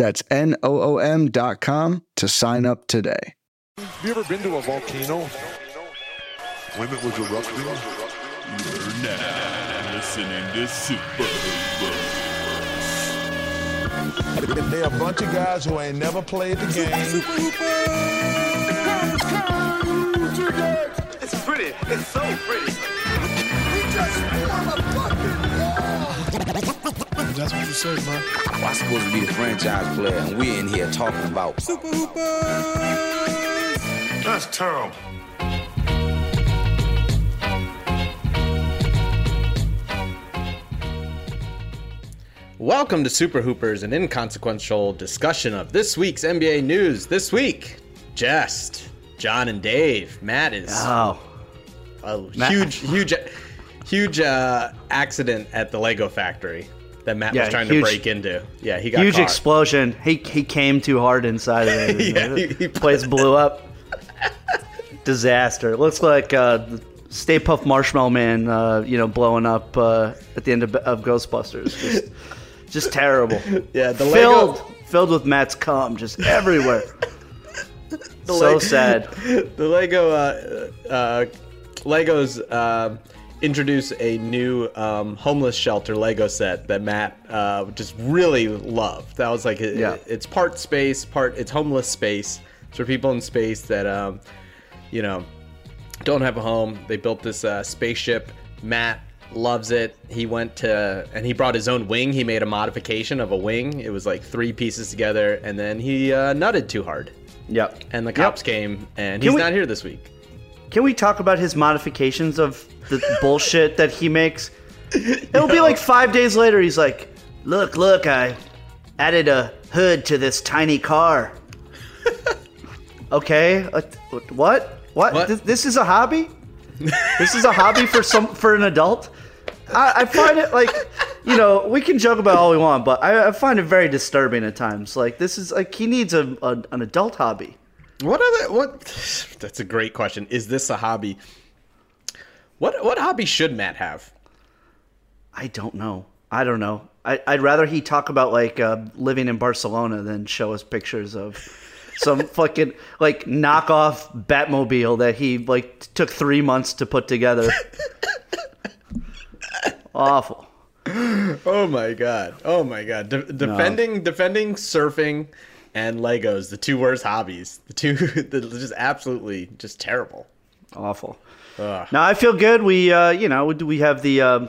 That's N-O-O-M dot com to sign up today. Have you ever been to a volcano when it was erupting? You're now listening to Super Hoopers. They're a bunch of guys who ain't never played the game. It's pretty. It's so pretty. That's what you said, man. I'm supposed to be the franchise player, and we're in here talking about Super Hoopers. That's terrible. Welcome to Super Hoopers, an inconsequential discussion of this week's NBA news. This week, just John and Dave. Matt is Oh, a Matt- huge, huge, huge uh, accident at the Lego factory that Matt Yeah, was trying huge- to break into. Yeah, he got huge caught. explosion. He he came too hard inside of it. Yeah, he- he- place blew up. Disaster. Looks like uh, Stay Puft Marshmallow Man, uh, you know, blowing up uh, at the end of, of Ghostbusters. Just, just terrible. Yeah, the filled Lego- filled with Matt's cum, just everywhere. so Lego- sad. the Lego uh, uh, Legos uh, introduce a new um, homeless shelter Lego set that Matt uh, just really loved. That was like it- Yeah. it's part space, part it's homeless space. It's for people in space that um, you know don't have a home. They built this uh, spaceship. Matt loves it. He went to and he brought his own wing. He made a modification of a wing. It was like three pieces together, and then he uh, nutted too hard. Yep. And the Yep. cops came, and Can he's we- not here this week. Can we talk about his modifications of the bullshit that he makes? It'll be like five days later. He's like, "Look, look, I added a hood to this tiny car." okay, uh, what? What? What? This, this is a hobby. this is a hobby for some for an adult. I, I find it like, you know, we can joke about all we want, but I, I find it very disturbing at times. Like this is like he needs a, a an adult hobby. What other what? That's a great question. Is this a hobby? What what hobby should Matt have? I don't know. I don't know. I, I'd rather he talk about like uh, living in Barcelona than show us pictures of some fucking like knockoff Batmobile that he like took three months to put together. Awful. Oh my god! Oh my god! De- defending defending surfing and Legos, the two worst hobbies. The two the, just absolutely just terrible. Awful. Ugh. Now I feel good. We uh, you know we have the uh,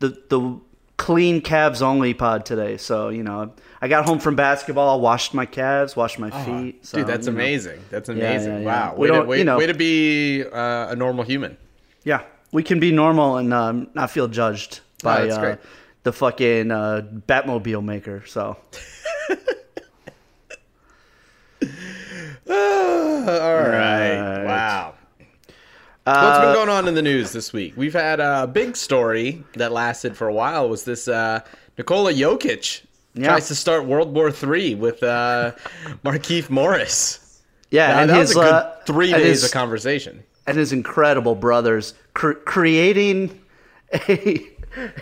the the clean calves only pod today. So you know I got home from basketball, washed my calves, washed my feet. So, Dude, that's you know. amazing. That's yeah, amazing. yeah. Wow. We Way to, way, you know- way to be uh, a normal human. Yeah, we can be normal and um, not feel judged by uh, the fucking uh, Batmobile maker. So All right. Right. Wow. Uh, What's been going on in the news this week? We've had a big story that lasted for a while. Was this uh, Nikola Jokic Yeah. tries to start World War III with uh, Markieff Morris? yeah, Now, and that his was a good uh, three days his, of conversation. and his incredible brothers cr- creating a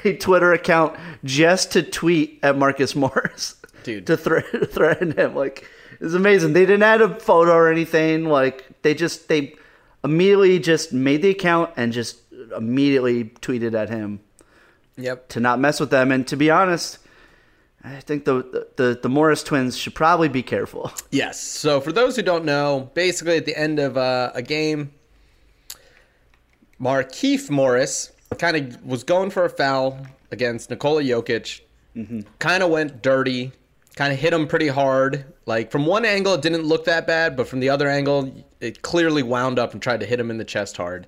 a Twitter account just to tweet at Marcus Morris, Dude. to thre- threaten him. Like it's amazing. They didn't add a photo or anything. Like they just they immediately just made the account and just immediately tweeted at him. Yep. to not mess with them. And to be honest, I think the the, the Morris twins should probably be careful. Yes. So for those who don't know, basically at the end of uh, a game, Markieff Morris kind of was going for a foul against Nikola Jokic. Kind of went dirty. Kind of hit him pretty hard. Like from one angle, it didn't look that bad, but from the other angle, it clearly wound up and tried to hit him in the chest hard.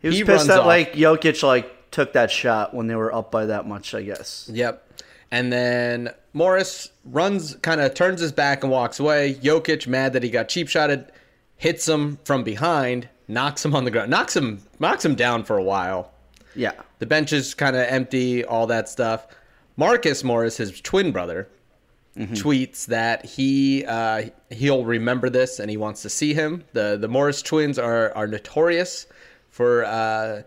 He was He pissed that off. like Jokic like took that shot when they were up by that much. I guess. Yep. And then Morris runs, kind of turns his back and walks away. Jokic, mad that he got cheap shotted, hits him from behind, knocks him on the ground, knocks him, knocks him down for a while. Yeah. The bench is kind of empty, all that stuff. Marcus Morris, his twin brother, tweets that he uh, he'll remember this and he wants to see him. the The Morris twins are are notorious for uh,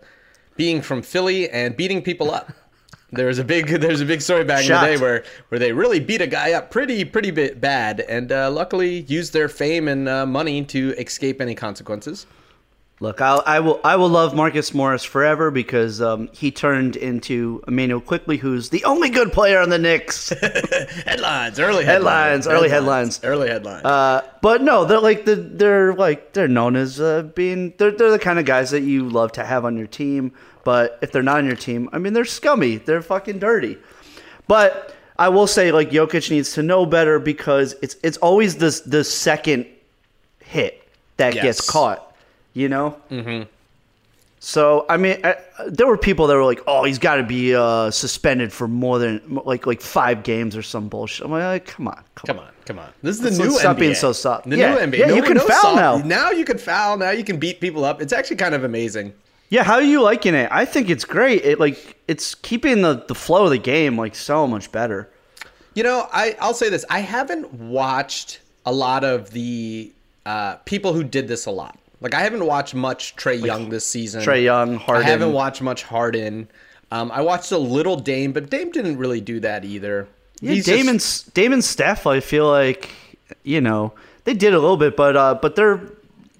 being from Philly and beating people up. There's a big there's a big story back in the day where where they really beat a guy up pretty pretty bit bad and uh, luckily used their fame and uh, money to escape any consequences. Look, I, I will I will love Marcus Morris forever because um, he turned into Immanuel Quickley, who's the only good player on the Knicks. Headlines, early Headlines, early headlines. early headlines. Uh, but no, they're like the they're like they're known as uh, being they're they're the kind of guys that you love to have on your team. But if they're not on your team, I mean they're scummy. They're fucking dirty. But I will say like Jokic needs to know better because it's it's always this the second hit that Yes. gets caught. You know. Mm-hmm. So I mean, I, there were people that were like, "Oh, he's got to be uh, suspended for more than like like five games or some bullshit." I'm like, "Come on, come, Come on, come on. This is Let's- the new stop NBA. being so soft. The Yeah, new NBA. yeah, you can no foul soft- now. Now you can foul. Now you can beat people up. It's actually kind of amazing. Yeah, how are you liking it? I think it's great. It like it's keeping the, the flow of the game like so much better. You know, I I'll say this. I haven't watched a lot of the uh, people who did this a lot. Like I haven't watched much Trae Young this season. Trae Young, Harden. I haven't watched much Harden. Um, I watched a little Dame, but Dame didn't really do that either. Yeah, He's just- Damon Damon Steph, I feel like you know they did a little bit, but uh, but they're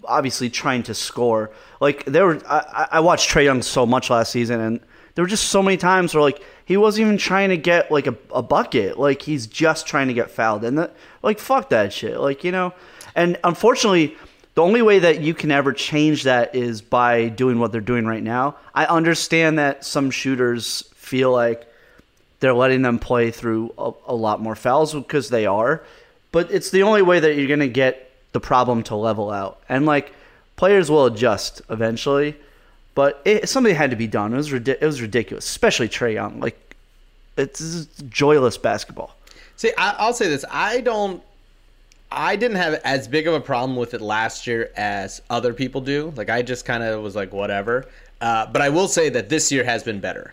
obviously trying to score. Like there were, I, I watched Trae Young so much last season, and there were just so many times where like he wasn't even trying to get like a, a bucket, like he's just trying to get fouled, and that like fuck that shit, like you know. And unfortunately, the only way that you can ever change that is by doing what they're doing right now. I understand that some shooters feel like they're letting them play through a, a lot more fouls because they are. But it's the only way that you're going to get the problem to level out. And like players will adjust eventually, but it, something had to be done. It was it was ridiculous, especially Trae Young. Like it's, it's joyless basketball. See, I, I'll say this: I don't. I didn't have as big of a problem with it last year as other people do. Like I just kind of was like, whatever. Uh, but I will say that this year has been better.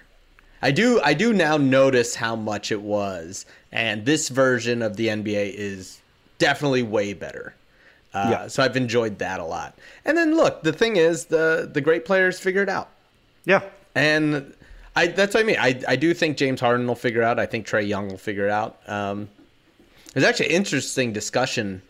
I do. I do now notice how much it was, and this version of the NBA is definitely way better. Uh, Yeah. So I've enjoyed that a lot. And then look, the thing is, the the great players figure it out. Yeah. And I that's what I mean. I, I do think James Harden will figure it out. I think Trae Young will figure it out. Um, there's actually an interesting discussion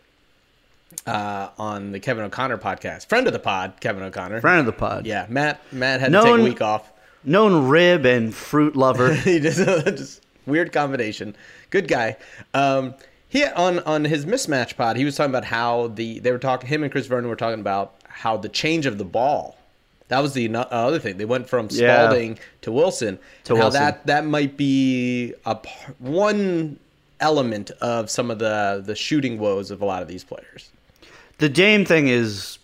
uh, on the Kevin O'Connor podcast. Friend of the pod, Kevin O'Connor. Friend of the pod. Yeah, Matt Matt had to Known- take a week off. Known rib and fruit lover. he just, just weird combination. Good guy. Um, he on on his mismatch pod, he was talking about how the they were talking. Him and Chris Vernon were talking about how the change of the ball. That was the other thing. They went from Yeah. Spalding to Wilson. To Wilson. that that might be a one element of some of the the shooting woes of a lot of these players. the Dame thing is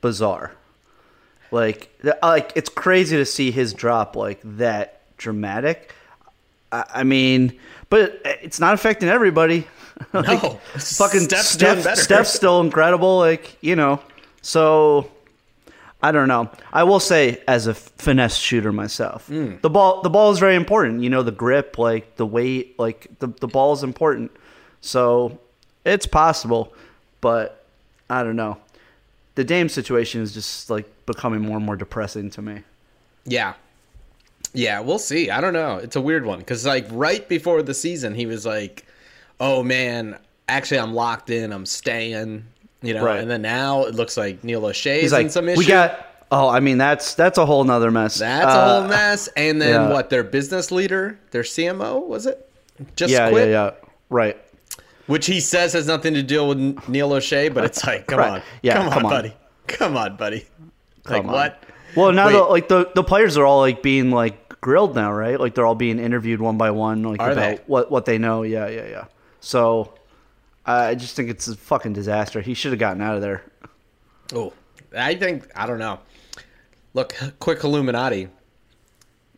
bizarre. Like, uh, like it's crazy to see his drop like that dramatic. I, I mean, but it's not affecting everybody. Like, No. fucking Steph's Steph, better. Steph's still incredible. Like you know, so I don't know. I will say, as a finesse shooter myself, Hmm. the ball the ball is very important. You know, the grip, like the weight, like the the ball is important. So it's possible, but I don't know. The Dame situation is just like becoming more and more depressing to me. Yeah. Yeah, we'll see. I don't know. It's a weird one because, like, right before the season, he was like, "Oh man, actually, I'm locked in. I'm staying." You know, Right. and then now it looks like Neil Olshey is like, in some issue. we got. Oh, I mean that's that's a whole nother mess. That's Uh, a whole mess. And then yeah. what? Their business leader, their CMO, was it? Just Yeah, quit. yeah, yeah. Right. Which he says has nothing to do with Neil Olshey, but it's like, come Right. on, Yeah, come on, come on. buddy, come on, buddy. Like on. what? Well, now the, like the the players are all like being like grilled now, right? Like they're all being interviewed one by one, like Are about they? what what they know. Yeah, yeah, yeah. So I just think it's a fucking disaster. He should have gotten out of there. Oh, I think I don't know. Look, quick Illuminati.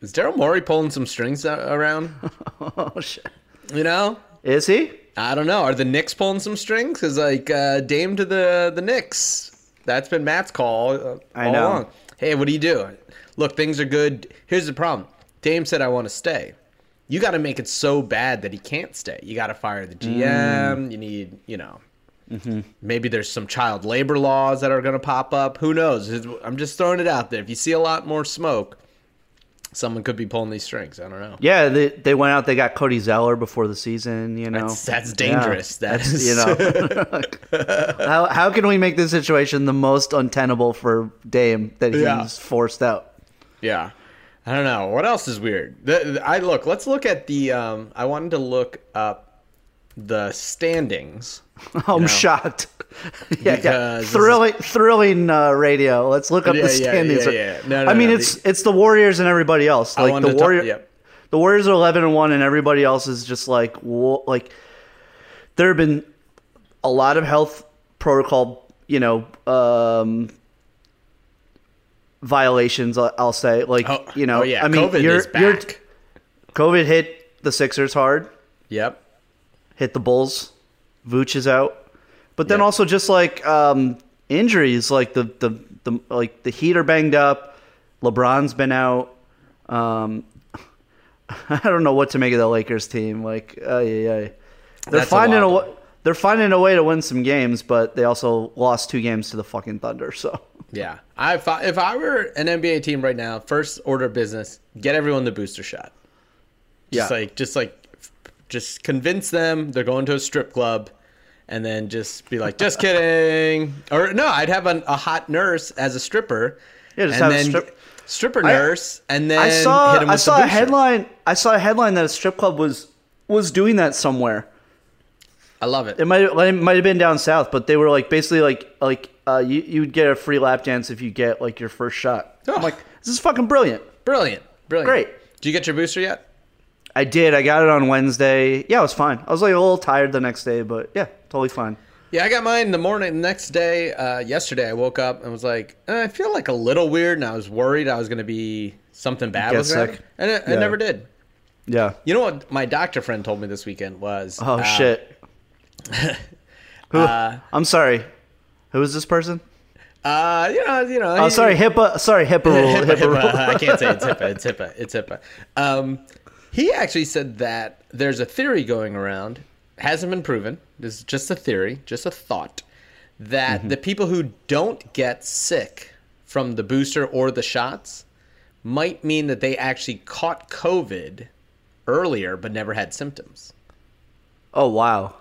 Is Daryl Morey pulling some strings around? Oh shit. You know, Is he? I don't know. Are the Knicks pulling some strings? Because like uh, Dame to the the Knicks. That's been Matt's call uh, I all know. along. Hey, what do you do? Look, things are good. Here's the problem. Dame said I want to stay. You got to make it so bad that he can't stay. You got to fire the GM. Mm. You need, you know, Mm-hmm. maybe there's some child labor laws that are going to pop up. Who knows? I'm just throwing it out there. If you see a lot more smoke, someone could be pulling these strings. I don't know. Yeah, they they went out. They got Cody Zeller before the season. You know, That's, that's Yeah. dangerous. That's you know. how how can we make this situation the most untenable for Dame that he's Yeah. forced out? Yeah. I don't know. What else is weird? The, the- I look. Let's look at the. Um, I wanted to look up the standings. I'm know. shocked. yeah, yeah. Because this thrilling, thrilling uh, radio. Let's look up Yeah, the standings. yeah, yeah. yeah. No, no, I mean, no, it's it's the Warriors and everybody else. Like the talk- Warrior, yep. the Warriors are 11 and one, and everybody else is just like wo- like. There have been a lot of health protocol, you know, um, violations. I'll say, like Oh, you know, oh, yeah. I mean, COVID you're, you're- COVID hit the Sixers hard. Yep. hit the Bulls. Vooch is out, but then Yeah. also just like um, injuries, like the, the the like the Heat are banged up. LeBron's been out. Um, I don't know what to make of the Lakers team. Like, uh, yeah, yeah. they're That's finding a, wa- they're finding a way to win some games, but they also lost two games to the fucking Thunder. So Yeah. I if I, if I were an NBA team right now, first order of business, get everyone the booster shot. Just Yeah. like just like just convince them they're going to a strip club and then just be like just kidding or no i'd have an, a hot nurse as a stripper Yeah, just and have a strip- stripper I- nurse and then I saw I saw a headline. I saw a headline that a strip club was was doing that somewhere. I love it It might it might have been down south, but they were like basically like like uh, you you would get a free lap dance if you get like your first shot. Oh. I'm like, this is fucking brilliant. brilliant brilliant Great. did you get your booster yet I did. I got it on Wednesday. Yeah, it was fine. I was like a little tired the next day, but yeah, totally fine. Yeah, I got mine the morning. The next day, uh, yesterday, I woke up and was like, eh, I feel like a little weird, and I was worried I was going to be something bad Get was sick. and it, Yeah. I never did. Yeah. You know what my doctor friend told me this weekend was? Oh uh, shit. Who? I'm sorry. Who is this person? Uh, you know, you know. Oh, he- sorry, HIPAA. Sorry, HIPAA rule. HIPAA, HIPAA HIPAA. rule. I can't say it's HIPAA. It's HIPAA. It's HIPAA. Um, he actually said that there's a theory going around, hasn't been proven. This is just a theory, just a thought, that Mm-hmm. the people who don't get sick from the booster or the shots might mean that they actually caught COVID earlier but never had symptoms. Oh wow,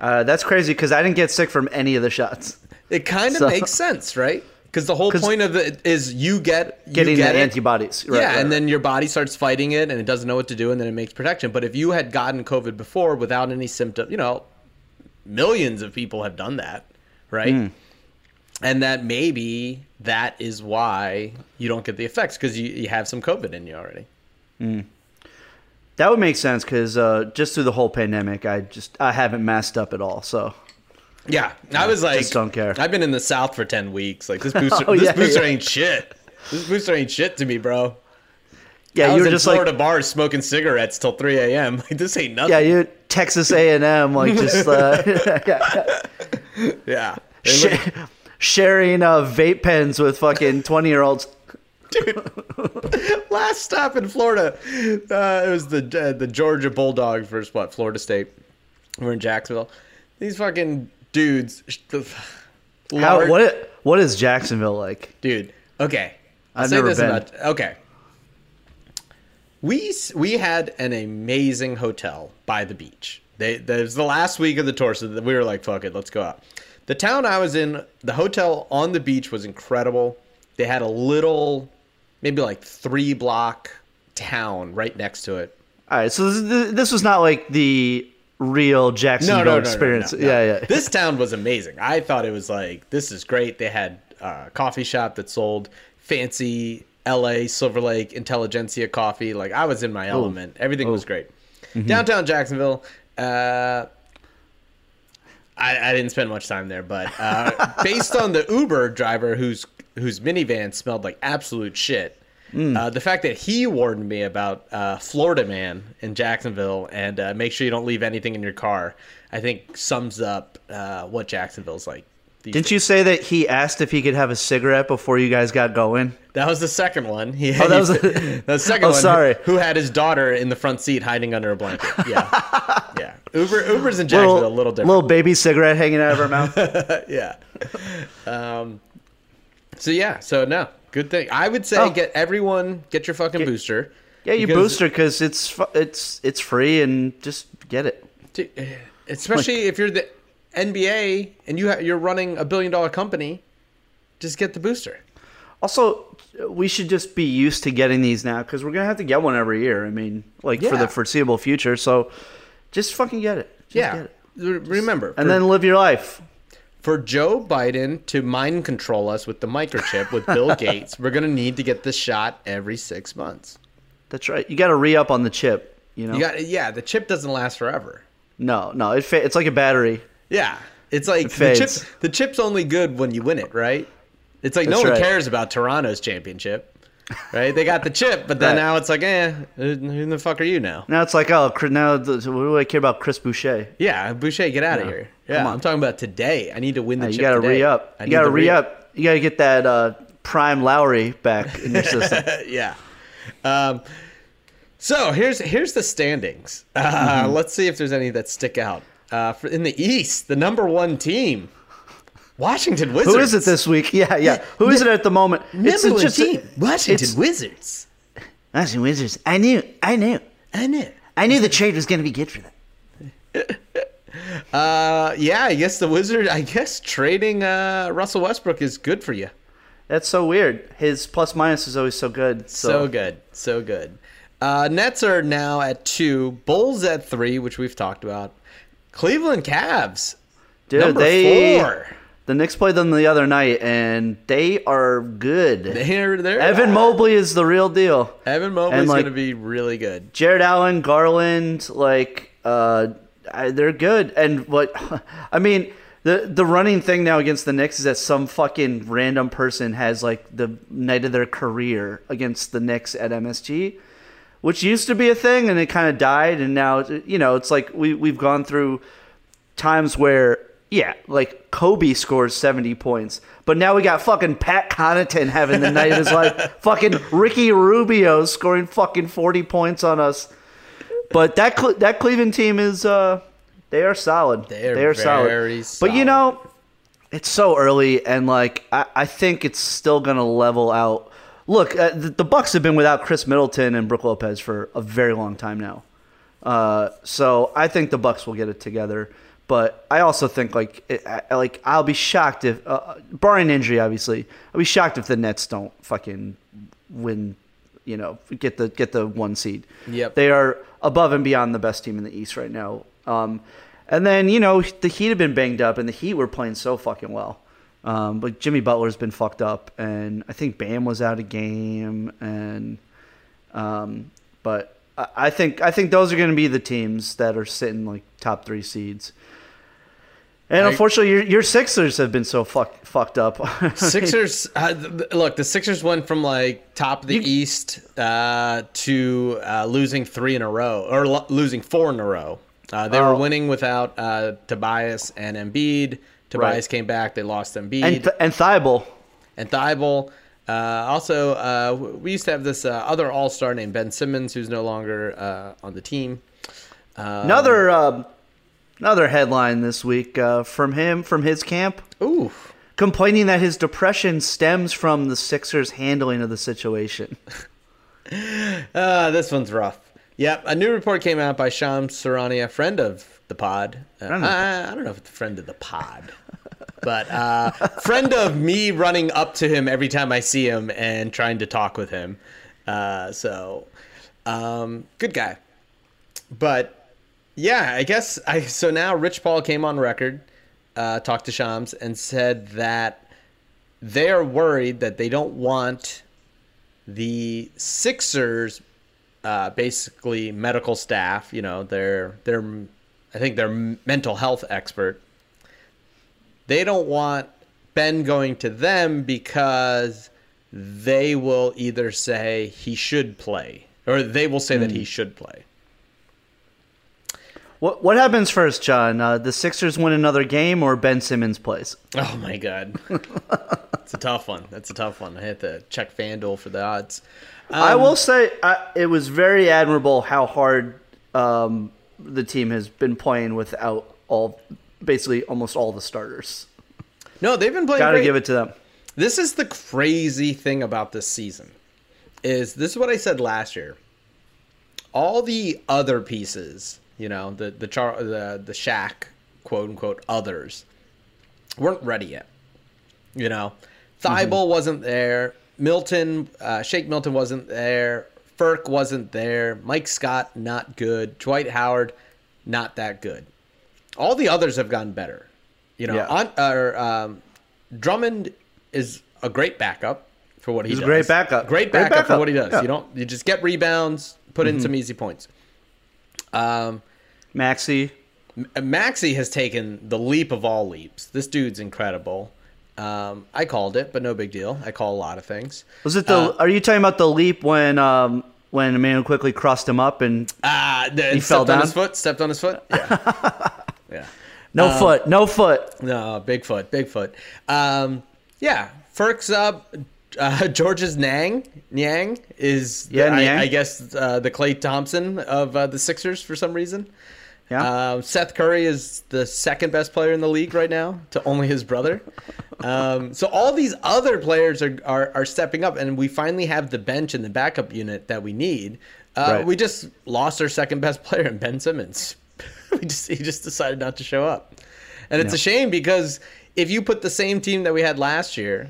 uh, that's crazy because I didn't get sick from any of the shots. It kind of So- makes sense, right? Because the whole point of it is you get you Getting get the it, antibodies. Right, yeah, right, and then your body starts fighting it, and it doesn't know what to do, and then it makes protection. But if you had gotten COVID before without any symptom, you know, millions of people have done that, right? Hmm. And that maybe that is why you don't get the effects because you, you have some COVID in you already. That would make sense because uh, just through the whole pandemic, I just I haven't masked up at all. So Yeah, I was like, just don't care. I've been in the South for ten weeks. Like this booster, Oh, this yeah, booster yeah. ain't shit. This booster ain't shit to me, bro. yeah, I you was were in just Florida like bars smoking cigarettes till 3 a.m. Like this ain't nothing. yeah, you Texas A and M like just uh, yeah. Sharing uh, vape pens with fucking twenty year olds. last stop in Florida, uh, it was the uh, the Georgia Bulldogs versus what Florida State. We're in Jacksonville. These fucking dudes. How what what is Jacksonville like? dude? Okay, I'll I've never been. okay. We we had an amazing hotel by the beach. They that was the last week of the tour, so that we were like, "Fuck it, let's go out." The town I was in, the hotel on the beach was incredible. They had a little, maybe like three block town right next to it. All right, so this, this was not like the real Jacksonville experience. no, no. Yeah, yeah. This town was amazing. I thought it was like this is great. They had a coffee shop that sold fancy L.A. Silver Lake intelligentsia coffee. Like I was in my element. Everything was great. Mm-hmm. Downtown Jacksonville. Uh, I, I didn't spend much time there, but uh, based on the Uber driver whose whose minivan smelled like absolute shit, Uh, the fact that he warned me about uh, Florida man in Jacksonville and uh, make sure you don't leave anything in your car, I think sums up uh, what Jacksonville's like. these Didn't days. you say that he asked if he could have a cigarette before you guys got going? That was the second one. He, Oh, that was the- the second Oh, one. sorry. Who had his daughter in the front seat hiding under a blanket? Yeah, yeah. Uber, Uber's in Jacksonville a little different. Little baby cigarette hanging out of her mouth. yeah. Um. So yeah. So no. Good thing. I would say Oh. get everyone get your fucking booster. Yeah, you Because- booster because it's it's it's free and just get it. Dude, eh, especially if you're the NBA and you ha- you're running a billion dollar company, just get the booster. Also, we should just be used to getting these now because we're gonna have to get one every year. I mean, like for the foreseeable future. So, just fucking get it. Just yeah. get it. Remember, and for, then live your life. For Joe Biden to mind control us with the microchip with Bill Gates, we're gonna need to get this shot every six months. That's right. You got to re up on the chip. You know. You got yeah. The chip doesn't last forever. no, no. It fa- it's like a battery. Yeah, it's like It the chip. The chip's only good when you win it, right? It's like no That's one right. cares about Toronto's championship, right? They got the chip, but then Right. now it's like, eh, who the fuck are you now? Now it's like, oh, now what do I care about Chris Boucher? Yeah, Boucher, get out of here. Yeah. I'm talking about today. I need to win the Uh, you got to re up. You got to re up. You got to get that uh, prime Lowry back in your system. yeah. Um, so here's here's the standings. Uh, Mm-hmm. Let's see if there's any that stick out. Uh, for, in the East, the number one team, Washington Wizards. Who is it this week? Yeah, yeah. Who is it at the moment? Number one just a- team, Washington it's- Wizards. Washington Wizards. I knew. I knew. I knew. I knew the trade was going to be good for them. Uh, yeah, I guess the Wizard. I guess trading uh, Russell Westbrook is good for you. That's so weird. His plus minus is always so good. So, So good, so good. Uh, Nets are now at two. Bulls at three, which we've talked about. Cleveland Cavs, dude, number they four. the Knicks played them the other night, and they are good. They're, they're Evan Mobley is the real deal. Evan Mobley's like- going to be really good. Jarrett Allen, Garland, like uh, I- they're good. And what I mean, the the running thing now against the Knicks is that some fucking random person has like the night of their career against the Knicks at MSG, which used to be a thing and it kind of died. And now you know it's like we we've gone through times where yeah, like Kobe scores 70 points. But now we got fucking Pat Connaughton having the night of his life. Fucking Ricky Rubio scoring fucking 40 points on us. But that Cle- that Cleveland team is uh they are solid. They're they are solid. very But you know, it's so early and like I, I think it's still going to level out. Look, uh, the, the Bucks have been without Khris Middleton and Brook Lopez for a very long time now. Uh, so I think the Bucks will get it together. But I also think like it, I, like I'll be shocked if, uh, barring injury, obviously, I'll be shocked if the Nets don't fucking win. You know, get the get the one seed. Yep. they are above and beyond the best team in the East right now. Um, and then you know the Heat have been banged up, and the Heat were playing so fucking well. Um, but Jimmy Butler's been fucked up, and I think Bam was out of game, and um, but I, I think I think those are going to be the teams that are sitting like top three seeds. And I- unfortunately, your, your Sixers have been so fuck, fucked up. Sixers, uh, look, the Sixers went from like top of the You- East uh, to uh, losing three in a row, or lo- losing four in a row. Uh, they were Oh. winning without uh, Tobias and Embiid. Tobias came back. They lost Embiid and Th- and Thybulle. and Thybulle. Uh, also, uh, we used to have this uh, other All Star named Ben Simmons, who's no longer uh, on the team. Um, another headline this week uh, from him from his camp, Ooh, complaining that his depression stems from the Sixers' handling of the situation. Uh, this one's rough. Yep, a new report came out by Shams Charania, a friend of the pod. Uh, of the I, I don't know if it's a friend of the pod, but uh, friend of me running up to him every time I see him and trying to talk with him. Uh, so, um, good guy. But yeah, I guess I. So now Rich Paul came on record, uh, talked to Shams, and said that they are worried that they don't want the Sixers, uh, basically medical staff, you know, their their, I think their mental health expert. They don't want Ben going to them because they will either say he should play or they will say that he should play. What what happens first, John? Uh, the Sixers win another game, or Ben Simmons plays? Oh my god. it's a tough one. That's a tough one. I had to check FanDuel for the odds. I Um, will say I, it was very admirable how hard um, the team has been playing without all, basically almost all the starters. No, they've been playing Got to give it to them. This is the crazy thing about this season. Is this is what I said last year? All the other pieces, you know, the the char the the Shack quote unquote others weren't ready yet. You know, Thybulle wasn't there. Milton, uh, Shake Milton wasn't there. Furk wasn't there. Mike Scott not good. Dwight Howard not that good. All the others have gotten better. You know, Yeah. on, or, um, Drummond is a great backup for what he He's a does. great backup. Great Great backup, for what he does. Yeah. You don't you just get rebounds, put in some easy points. Um, Maxey, Maxey has taken the leap of all leaps. This dude's incredible. Um, I called it, but no big deal. I call a lot of things. was it the? Uh, are you talking about the leap when um, when Immanuel Quickley crossed him up and Ah, the, He stepped fell on down? his foot. Stepped on his foot. Yeah, yeah. no Um, foot, no foot? No, Bigfoot, Bigfoot. Um, yeah, Furk's up. Uh, Georges Niang, Niang is, Yeah, I, I guess, uh, the Klay Thompson of uh, the Sixers for some reason. Yeah. Um, Seth Curry is the second best player in the league right now to only his brother. Um, so all these other players are, are are stepping up, and we finally have the bench and the backup unit that we need. Uh, Right. We just lost our second best player in Ben Simmons. we just he just decided not to show up, and it's a shame because if you put the same team that we had last year,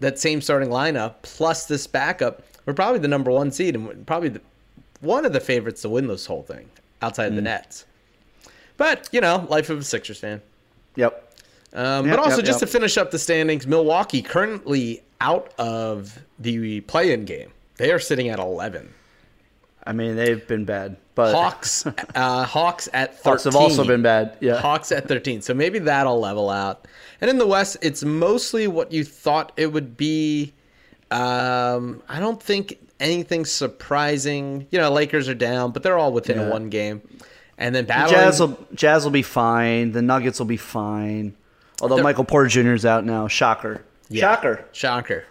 that same starting lineup plus this backup, we're probably the number one seed and probably the, one of the favorites to win this whole thing outside Mm. of the Nets. But you know, life of a Sixers fan. Yep. Um, Yep, but also, yep, just yep. to finish up the standings, Milwaukee currently out of the play-in game. They are sitting at eleven. I mean, they've been bad, but Hawks, uh, Hawks at thirteen. Hawks have also been bad. Yeah. Hawks at 13. So maybe that'll level out. And in the West, it's mostly what you thought it would be. Um, I don't think anything surprising. You know, Lakers are down, but they're all within Yeah. one game. And then battling. Jazz will Jazz will be fine. The Nuggets will be fine. Although They're- Michael Porter Jr. is out now. Shocker. Yeah. Shocker. Shocker.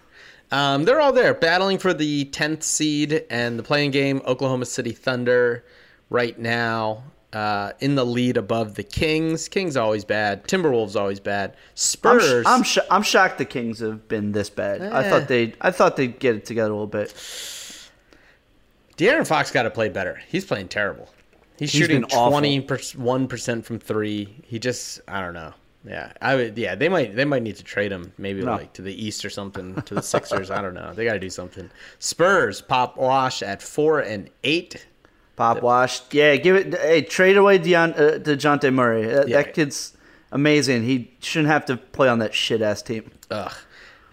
Um, they're all there battling for the 10th seed and the playing game. Oklahoma City Thunder right now uh, in the lead above the Kings. Kings always bad. Timberwolves always bad. I'm, Spurs. sh- I'm, sh- I'm shocked the Kings have been this bad. I Eh. thought they I thought they'd get it together a little bit. De'Aaron Fox got to play better. He's playing terrible. He's, He's shooting twenty one percent from three. He just I don't know. Yeah, I would. Yeah, they might they might need to trade him maybe No. like to the East or something to the Sixers. I don't know. They got to do something. Spurs pop wash at four and eight. Pop wash. Yeah, give it. Hey, trade away Deon, uh, Dejounte Murray. That, Yeah. that kid's amazing. He shouldn't have to play on that shit ass team. Ugh.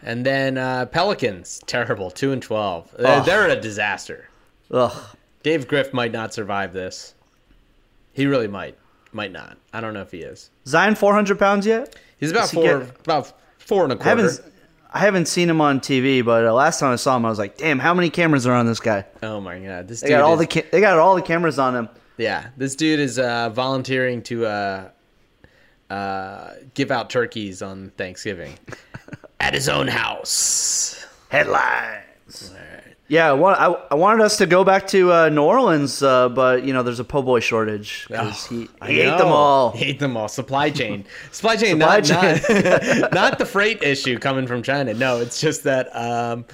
And then uh, Pelicans terrible two and twelve. They're, Ugh. they're a disaster. Ugh. Dave Griff might not survive this. He really might. Might not. I don't know if he is. Zion 400 pounds yet? He's about Does he four. get- about four and a I quarter. haven't. I haven't seen him on TV, but uh, last time I saw him, I was like, "Damn, how many cameras are on this guy?" Oh my god, this They dude got all is, the ca- they got all the cameras on him. yeah. This dude is uh, volunteering to uh, uh, give out turkeys on Thanksgiving at his own house. Headlines. Yeah, I, I, I wanted us to go back to uh, New Orleans, uh, but you know, there's a po' boy shortage 'cause Oh, he, I he ate them all. He ate them all. Supply chain. Supply chain. Supply not, chain. Not, not the freight issue coming from China. No, it's just that um,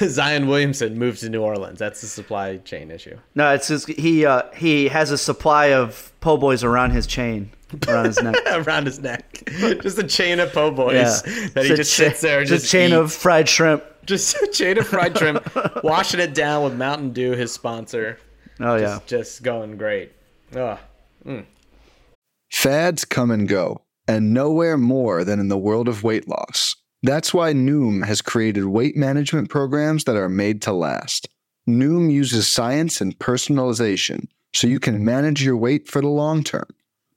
Zion Williamson moved to New Orleans. That's the supply chain issue. No, it's just he uh, he has a supply of po' boys around his chain, around his neck. Around his neck, just a chain of po' boys Yeah, that he just cha- sits there and just a chain of fried shrimp. just a chain of fried shrimp, washing it down with Mountain Dew, his sponsor. Oh yeah, Just, just going great. Ugh. Mm. Fads come and go, and nowhere more than in the world of weight loss. That's why Noom has created weight management programs that are made to last. Noom uses science and personalization so you can manage your weight for the long term.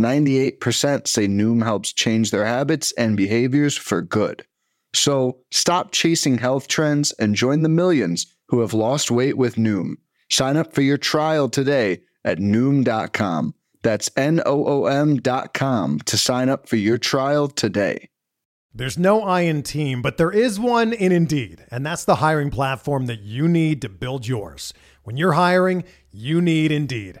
98% say Noom helps change their habits and behaviors for good. So stop chasing health trends and join the millions who have lost weight with Noom. Sign up for your trial today at Noom.com. That's N O O M.com to sign up for your trial today. There's no I in team, but there is one in Indeed, and that's the hiring platform that you need to build yours. When you're hiring, you need Indeed.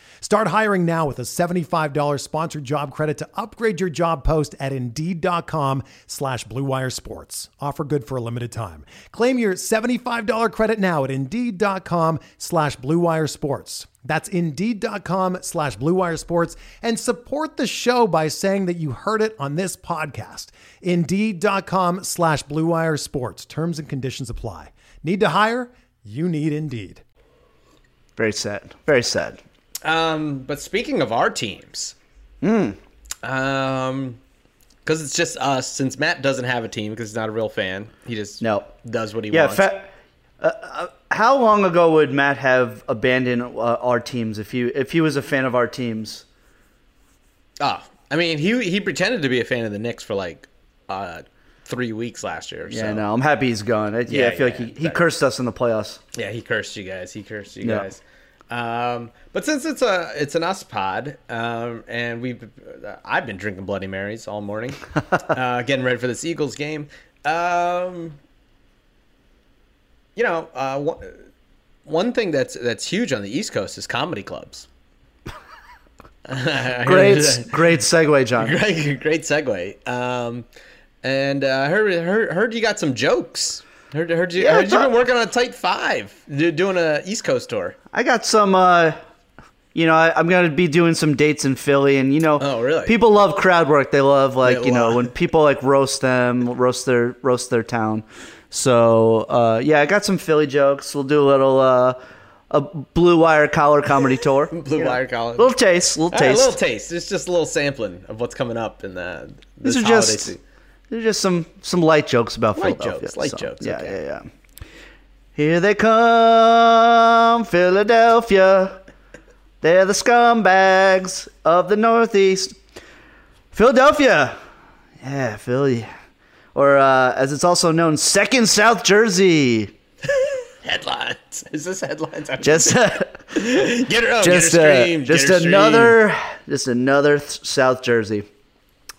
Start hiring now with a $75 sponsored job credit to upgrade your job post at Indeed.com slash BlueWire Sports. Offer good for a limited time. Claim your $75 credit now at Indeed.com slash BlueWire Sports. That's Indeed.com slash BlueWire Sports and support the show by saying that you heard it on this podcast. Indeed.com slash BlueWire Sports. Terms and conditions apply. Need to hire? You need Indeed. Very sad. Very sad. Um, but speaking of our teams, um, because it's just us. Since Matt doesn't have a team because he's not a real fan, he just No. does what he Yeah. wants. Fa- uh, uh, how long ago would Matt have abandoned uh, our teams if he if he was a fan of our teams? oh, I mean, he he pretended to be a fan of the Knicks for like uh three weeks last year. Yeah, so. no, I'm happy he's gone. I, yeah, Yeah, I feel yeah, like he, he cursed us in the playoffs. Yeah, he cursed you guys. He cursed you Yeah. guys. Um, but since it's a it's an us pod, um, and we have I've been drinking Bloody Marys all morning, uh, getting ready for this Eagles game. Um, you know, uh, one, one thing that's that's huge on the East Coast is comedy clubs. Great, great segue, John. great, great segue. Um, and uh, I heard, heard heard you got some jokes. Heard, heard you Yeah, I heard you've been working on a tight five, do- doing a East Coast tour. I got some. uh You know, I, I'm gonna be doing some dates in Philly, and you know, Oh, really? People love crowd work. They love like They you know when people like roast them, roast their roast their town. So uh yeah, I got some Philly jokes. We'll do a little uh a blue wire collar comedy tour. Blue You know, wire collar. Little taste, little All right, a taste. little taste. It's just a little sampling of what's coming up in the this These are holiday just season. They're just some some light jokes about Light Philadelphia. jokes, light jokes, Yeah, okay. yeah, yeah. Here they come, Philadelphia. They're the scumbags of the Northeast. Philadelphia. Yeah, Philly. Or uh, as it's also known, Second South Jersey. headlines. Is this headlines? Just get her up. just get her uh, just get her streamed. another just another th- South Jersey.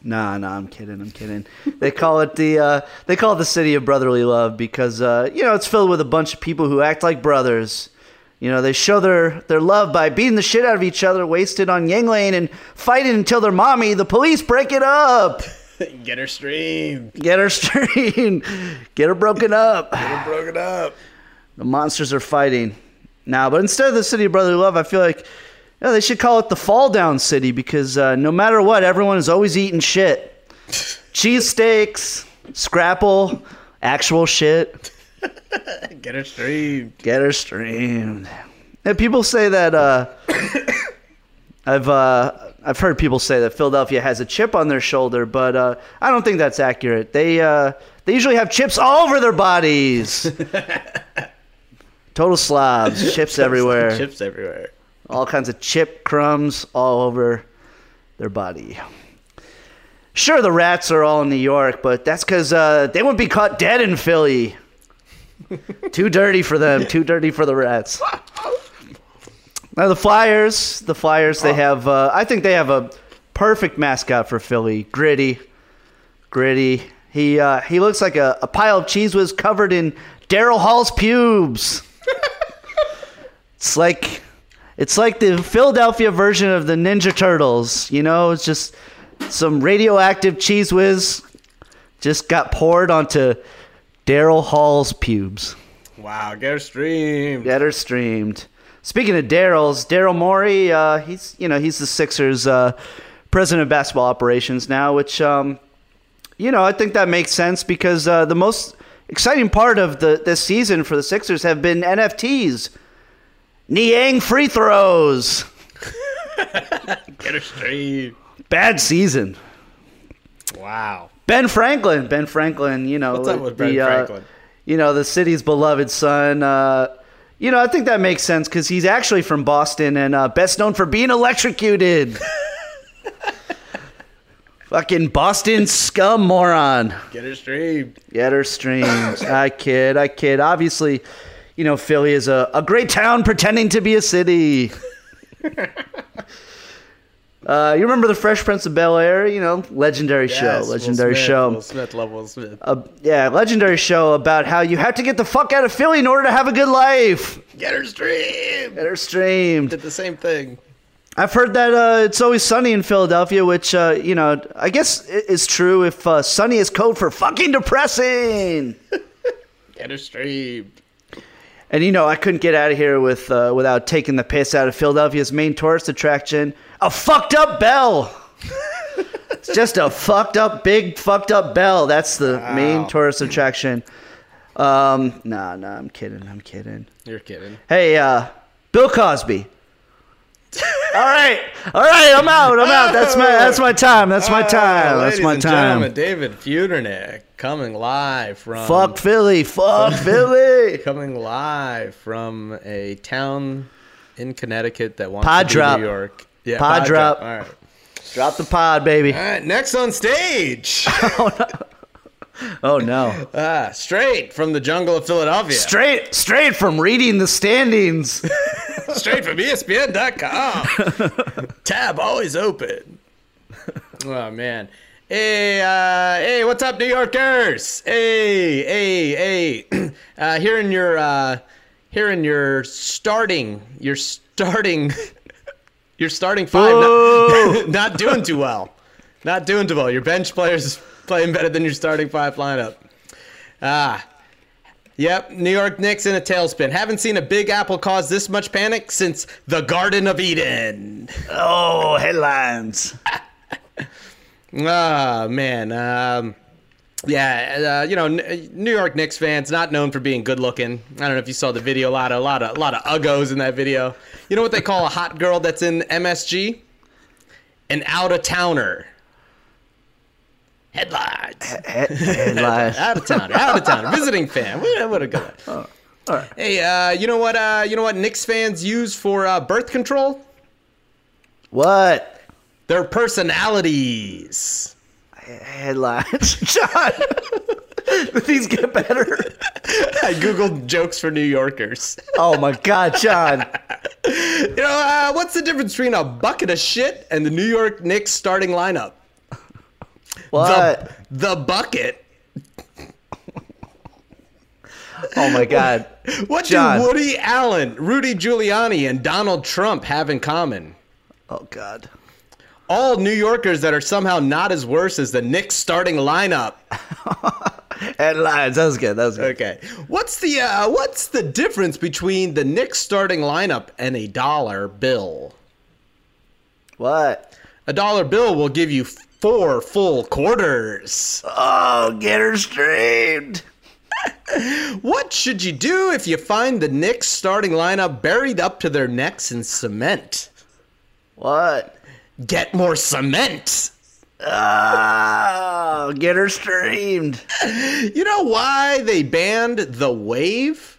Nah, nah, I'm kidding. I'm kidding. They call it the uh, they call it the city of brotherly love because uh, you know it's filled with a bunch of people who act like brothers. You know, they show their, their love by beating the shit out of each other, wasted on Yang Lane, and fighting until their mommy, the police, break it up. Get her streamed. Get her streamed. Get her broken up. Get her broken up. The monsters are fighting. Now, but instead of the city of brotherly love, I feel like yeah, they should call it the fall down city because uh, no matter what, everyone is always eating shit. Cheesesteaks, scrapple, actual shit. Get her streamed. Get her streamed. And people say that uh, I've uh, I've heard people say that Philadelphia has a chip on their shoulder, but uh, I don't think that's accurate. They uh, they usually have chips all over their bodies. Total slobs, chips everywhere, Chips everywhere. All kinds of chip crumbs all over their body. Sure, the rats are all in New York, but that's because uh, they wouldn't be caught dead in Philly. too dirty for them. Too dirty for the rats. Now the Flyers, the Flyers, they have. Uh, I think they have a perfect mascot for Philly. Gritty, gritty. He uh, he looks like a, a pile of cheese was covered in Daryl Hall's pubes. it's like it's like the Philadelphia version of the Ninja Turtles. You know, it's just some radioactive Cheez Whiz just got poured onto Daryl Hall's pubes. Wow, get her streamed. Get her streamed. Speaking of Daryl's, Daryl Morey, uh, he's you know he's the Sixers' uh, president of basketball operations now, which um, you know I think that makes sense because uh, the most exciting part of the this season for the Sixers have been NFTs, Niang free throws. Get her streamed. Bad season. Wow. Ben Franklin, Ben Franklin, you know What's up with Ben the, uh, Franklin? you know the city's beloved son. Uh, you know, I think that makes sense because he's actually from Boston and uh, best known for being electrocuted. Fucking Boston scum moron. Get her streamed. Get her streams. I kid, I kid. Obviously, you know, Philly is a, a great town pretending to be a city. uh, you remember the Fresh Prince of Bel Air? You know, legendary show, Yes, Will legendary Smith, show. Will Smith, love Will Smith. Uh, yeah, legendary show about how you have to get the fuck out of Philly in order to have a good life. Get her streamed. Get her streamed. Did the same thing. I've heard that uh, it's always sunny in Philadelphia, which uh, you know I guess is true if uh, sunny is code for fucking depressing. Get her streamed. And you know I couldn't get out of here with uh, without taking the piss out of Philadelphia's main tourist attraction, a fucked up bell. it's just a fucked up, big fucked up bell. That's the main tourist attraction. Um, nah, nah, I'm kidding. I'm kidding. You're kidding. Hey, uh, Bill Cosby. all right, all right, I'm out. I'm out. That's my that's my time. That's my time. Oh, That's my time. David Feudernick coming live from Fuck Philly. Fuck Philly. coming live from a town in Connecticut that wants Pod to be drop. New York. Yeah, Pod drop. All right. Drop the pod, baby. All right. Next on stage, Oh no. ah, straight from the jungle of Philadelphia, Straight straight from reading the standings. straight from ESPN.com. Tab always open. Oh man. Hey, uh, hey, what's up, New Yorkers? Hey, hey, hey. Uh, here in your, uh, here in your starting, your starting, your starting five, not, not doing too well. Not doing too well. Your bench players playing better than your starting five lineup. Ah, Yep, New York Knicks in a tailspin. Haven't seen a Big Apple cause this much panic since the Garden of Eden. oh, headlines. Ah, man. Um, yeah, uh, you know, N- New York Knicks fans not known for being good looking. I don't know if you saw the video. A lot of, a lot of, a lot of uggos in that video. You know what they call a hot girl that's in MSG? An out of towner. Headlines. Headlines. out of towner. Out of towner. Visiting fan. What, a good one. Hey, uh, you know what? Uh, you know what Knicks fans use for uh, birth control? What? Their personalities. Headlines. John. These get better. I googled jokes for New Yorkers. Oh my god, John. You know, uh, what's the difference between a bucket of shit and the New York Knicks starting lineup? What? The, the bucket. oh my god. What John. do Woody Allen, Rudy Giuliani, and Donald Trump have in common? Oh god. All New Yorkers that are somehow not as worse as the Knicks starting lineup. Headlines. That was good. That was good. Okay. What's the uh, what's the difference between the Knicks starting lineup and a dollar bill? What? A dollar bill will give you four full quarters. Oh, get her streamed. What should you do if you find the Knicks starting lineup buried up to their necks in cement? What? Get more cement. Oh, get her streamed. You know why they banned the wave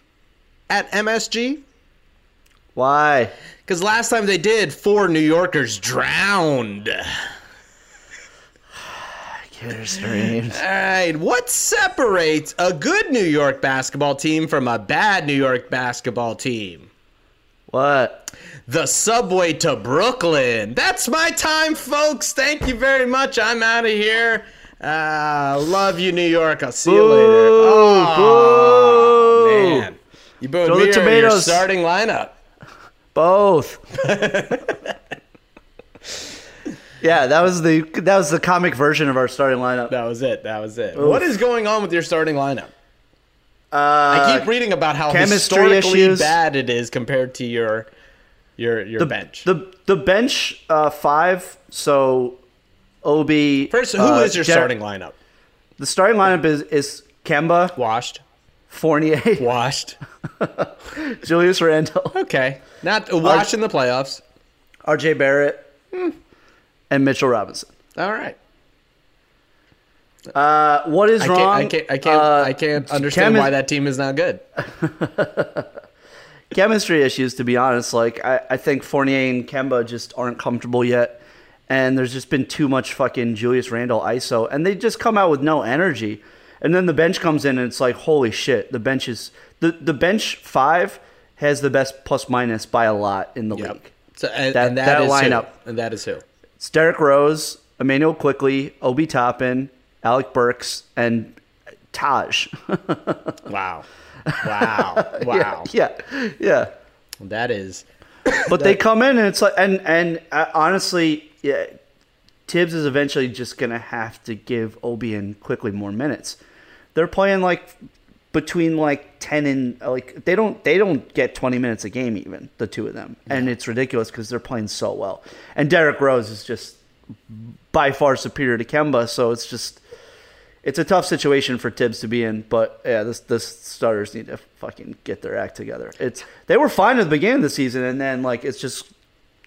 at MSG? Why? Because last time they did, four New Yorkers drowned. Get her streamed. All right, what separates a good New York basketball team from a bad New York basketball team? What? The subway to Brooklyn. That's my time, folks. Thank you very much. I'm out of here. Ah, love you, New York. I'll see you later. Oh, boo. man. You booed Throw me the or your tomatoes. starting lineup. Both. yeah, that was the that was the comic version of our starting lineup. That was it. That was it. What is going on with your starting lineup? Uh, I keep reading about how historically issues. bad it is compared to your your your the bench. The the bench uh, five. So, Ob. First, who uh, is your starting lineup? The starting lineup is is Kemba, Washed. Fournier, Washed. Julius Randle, Okay. Not washed in the playoffs. R.J. Barrett, and Mitchell Robinson. All right. Uh, what is I wrong? can't, I can't, I can't, Uh, I can't understand why that team is not good. chemistry issues, to be honest. Like I, I think Fournier and Kemba just aren't comfortable yet, and there's just been too much fucking Julius Randle ISO, and they just come out with no energy. And then the bench comes in, and it's like, holy shit, the bench is the the bench five has the best plus minus by a lot in the Yep. league. So, and, That- and that lineup. Who. And that is who? It's Derrick Rose, Immanuel Quickley, Obi Toppin, Alec Burks, and Taj. Wow. Wow. Wow. yeah, yeah. That is. But they come in and it's like, and and uh, honestly, yeah, Thibs is eventually just gonna have to give Obi and Quickley more minutes. They're playing like between like ten and like they don't they don't get twenty minutes a game even the two of them, and it's ridiculous because they're playing so well. And Derrick Rose is just by far superior to Kemba, so it's just it's a tough situation for Thibs to be in, but yeah, this this starters need to fucking get their act together. It's they were fine at the beginning of the season, and then like it's just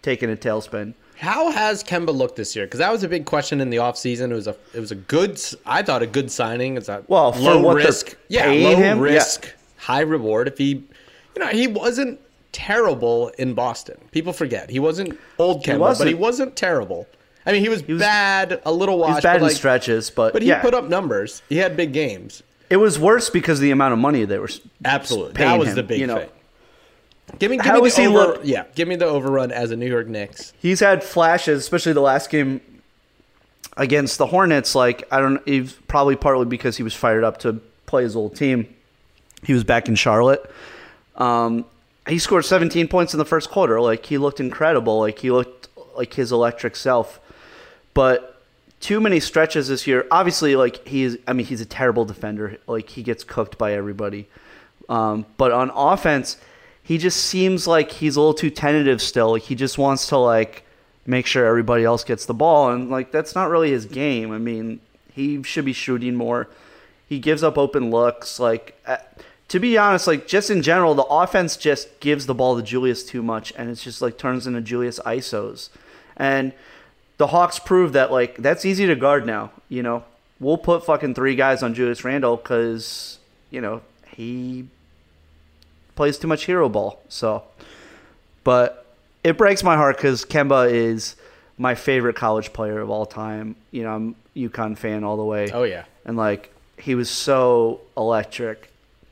taking a tailspin. How has Kemba looked this year? Because that was a big question in the offseason. It was a it was a good I thought a good signing. It's a Well, for low what risk, yeah, low him, yeah. risk, high reward. If he, you know, he wasn't terrible in Boston. People forget he wasn't old Kemba, but wasn't. he wasn't terrible. I mean, he was, was- bad, a little washed, He's bad but, in like, stretches, but, but he yeah, put up numbers. He had big games. it was worse because of the amount of money they were Absolutely, that was him, the big you know. thing. Give me, give How me the over, looked? Yeah, give me the overrun as a New York Knicks. He's had flashes, especially the last game against the Hornets. Like I don't, he's probably partly because he was fired up to play his old team. He was back in Charlotte. Um, he scored 17 points in the first quarter. Like he looked incredible. Like he looked like his electric self. But too many stretches this year. Obviously, like he's. I mean, he's a terrible defender. Like he gets cooked by everybody. Um, but on offense, he just seems like he's a little too tentative still. Like he just wants to like make sure everybody else gets the ball, and like that's not really his game. I mean, he should be shooting more. He gives up open looks. Like uh, to be honest, like just in general, the offense just gives the ball to Julius too much, and it's just like turns into Julius isos. And the Hawks prove that like that's easy to guard now. You know, we'll put fucking three guys on Julius Randle because you know he plays too much hero ball. So, but it breaks my heart because Kemba is my favorite college player of all time. You know, I'm UConn fan all the way. Oh yeah, and like he was so electric.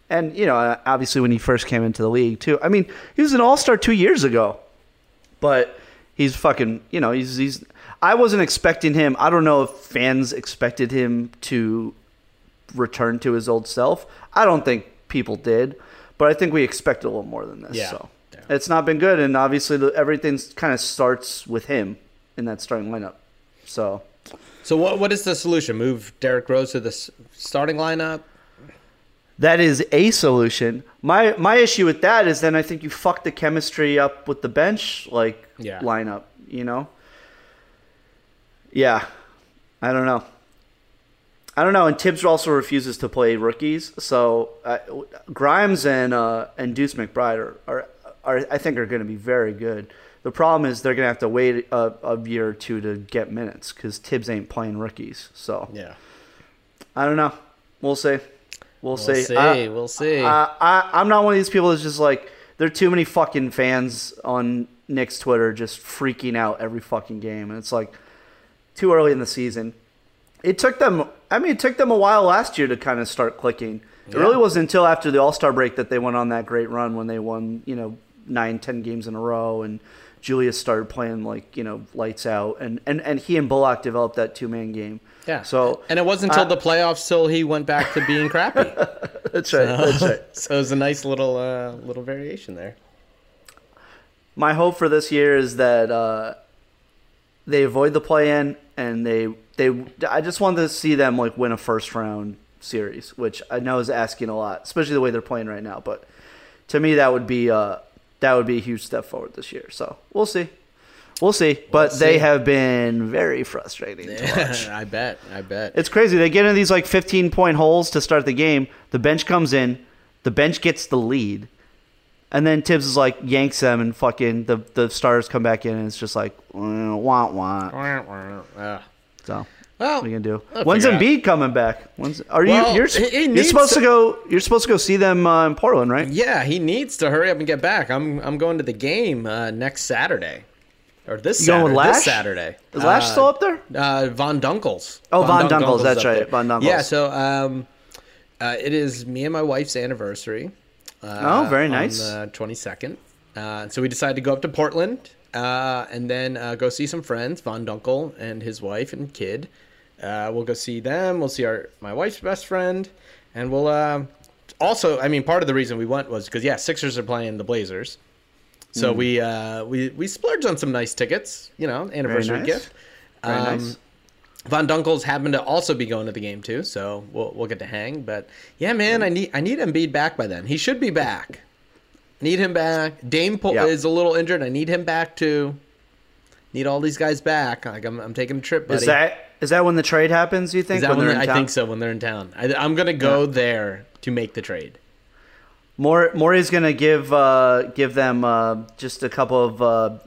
And you know, obviously when he first came into the league too. I mean, he was an All Star two years ago, but he's fucking. You know, he's he's. I wasn't expecting him. I don't know if fans expected him to return to his old self. I don't think people did, but I think we expected a little more than this. Yeah. So Yeah. it's not been good, and obviously the, everything kind of starts with him in that starting lineup. So So what what is the solution? Move Derrick Rose to the starting lineup? That is a solution. My my issue with that is then I think you fuck the chemistry up with the bench like Yeah. lineup, you know? Yeah. I don't know. I don't know. And Thibs also refuses to play rookies, so uh, Grimes and uh, and Deuce McBride are, are, are I think are going to be very good. The problem is they're going to have to wait a, a year or two to get minutes because Thibs ain't playing rookies. So Yeah, I don't know. We'll see. We'll, we'll see. see. I- we'll see. I, I, I'm not one of these people that's just like, there are too many fucking fans on Knicks Twitter just freaking out every fucking game. And it's like, too early in the season. It took them, I mean, it took them a while last year to kind of start clicking. It really wasn't until after the All Star break that they went on that great run when they won, you know, nine, ten games in a row and Julius started playing like you know lights out, and and and he and Bullock developed that two man game. Yeah. So and it wasn't until uh, the playoffs till he went back to being crappy. That's right. That's right. so it was a nice little uh, little variation there. My hope for this year is that uh, they avoid the play in and they they. I just want to see them like win a first round series, which I know is asking a lot, especially the way they're playing right now. But to me, that would be uh, that would be a huge step forward this year. So we'll see. We'll see, but We'll they see. have been very frustrating to watch. I bet. I bet. It's crazy. They get in these like 15 point holes to start the game. The bench comes in. The bench gets the lead. And then Thibs is like yanks them and fucking the, the stars come back in and it's just like wah wah. So well, what are you gonna do? I'll When's it out. Embiid coming back? When's are Well, you you're, he- he you're supposed to to- go you're supposed to go see them uh, in Portland, right? Yeah, he needs to hurry up and get back. I'm I'm going to the game uh, next Saturday, or this You going Saturday. with This Lash? Saturday. Is Lash Uh, still up there? Uh, Von Dunkels. Oh, Von Dunkels, is that's right, there. Von Dunkels. Yeah, so um, uh, it is me and my wife's anniversary. Uh, Oh, very nice. On the twenty second. Uh, so we decided to go up to Portland uh, and then uh, go see some friends, Von Dunkel and his wife and kid. Uh, we'll go see them. We'll see our my wife's best friend, and we'll uh, also. I mean, part of the reason we went was because yeah, Sixers are playing the Blazers. So Mm. we uh, we we splurged on some nice tickets, you know, anniversary nice. gift. Very Um, nice. Von Dunkels happened to also be going to the game too, so we'll we'll get to hang. But yeah, man, I need I need Embiid back by then. He should be back. Need him back. Dame Pol- Yeah. is a little injured. I need him back too. Need all these guys back. Like I'm, I'm taking a trip, buddy. Is that is that when the trade happens? You think when when they're they- in I think so. When they're in town, I, I'm gonna go there to make the trade. More Morey's gonna give uh, give them uh, just a couple of uh,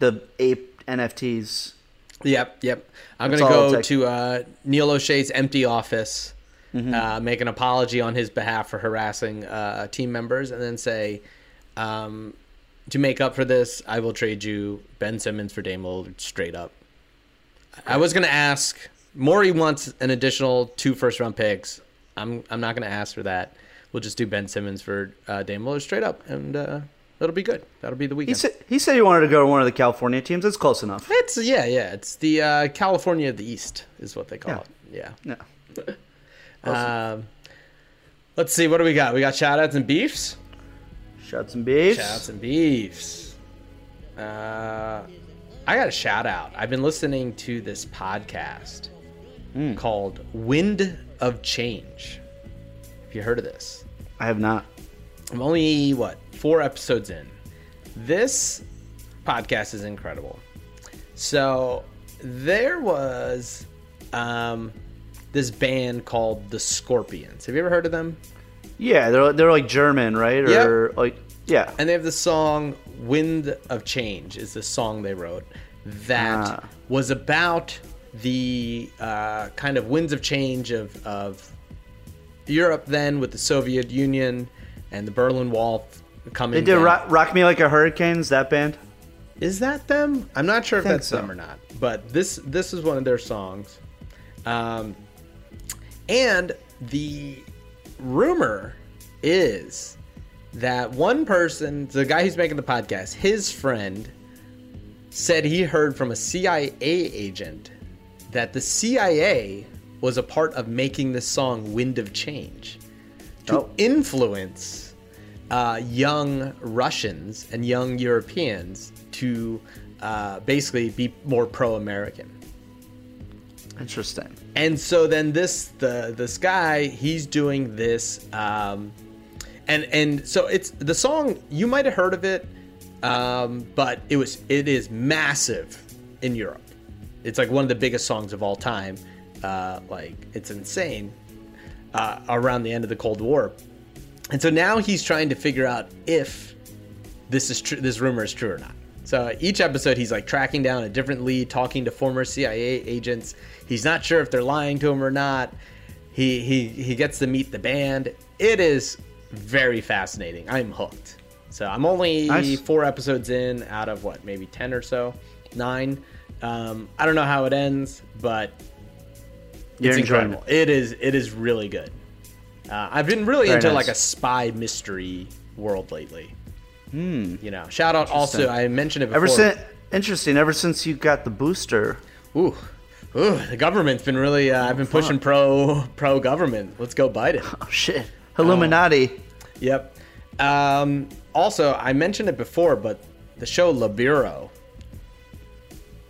the ape NFTs. Yep, yep. I'm That's gonna go to uh, Neil Olshey's empty office, Mm-hmm. uh, make an apology on his behalf for harassing uh, team members, and then say, um, to make up for this, I will trade you Ben Simmons for Dame Lillard straight up. I was gonna ask. Morey wants an additional two first round picks. I'm I'm not gonna ask for that. We'll just do Ben Simmons for uh, Dame Lillard straight up, and it'll be good. That'll be the He weekend. said he said he wanted to go to one of the California teams. It's close enough. It's yeah, yeah. It's the uh, California of the East is what they call Yeah. it. Yeah. Yeah. Um, let's see. What do we got? We got shout outs and beefs. Shout some beefs. Shout outs and beefs. Uh, I got a shout out. I've been listening to this podcast Hmm. called Wind of Change. Have you heard of this? I have not. I'm only what four episodes in. This podcast is incredible. So there was um, this band called the Scorpions. Have you ever heard of them? Yeah, they're they're like German, right? Yep. Or like yeah. And they have the song "Wind of Change" is the song they wrote that Ah. was about the uh, kind of winds of change of of Europe then with the Soviet Union and the Berlin Wall coming. They did down. rock, rock Me Like a Hurricane's that band. Is that them? I'm not sure if that's so. them or not. But this this is one of their songs. Um, and the rumor is that one person, the guy who's making the podcast, his friend said he heard from a CIA agent that the CIA was a part of making this song "Wind of Change" to Oh. influence uh, young Russians and young Europeans to uh, basically be more pro-American. Interesting. And so then this the this guy he's doing this um and and so it's the song you might have heard of it um but it was it is massive in Europe. It's like one of the biggest songs of all time. Uh like it's insane uh around the end of the Cold War. And so now he's trying to figure out if this is true this rumor is true or not. So each episode he's like tracking down a different lead, talking to former CIA agents. He's not sure if they're lying to him or not. He he he gets to meet the band. It is very fascinating. I'm hooked. So I'm only Nice. four episodes in out of what, maybe ten or so, nine. Um, I don't know how it ends, but You're it's incredible. It is it is really good. Uh, I've been really Very into nice. like a spy mystery world lately. You know, shout out also. I mentioned it before. Ever since interesting. Ever since you got the booster, Ooh, ooh, the government's been really. Uh, I've been pushing pro pro government. Let's go Biden. oh shit, Illuminati. Yep. Um, also, I mentioned it before, but the show Bureau.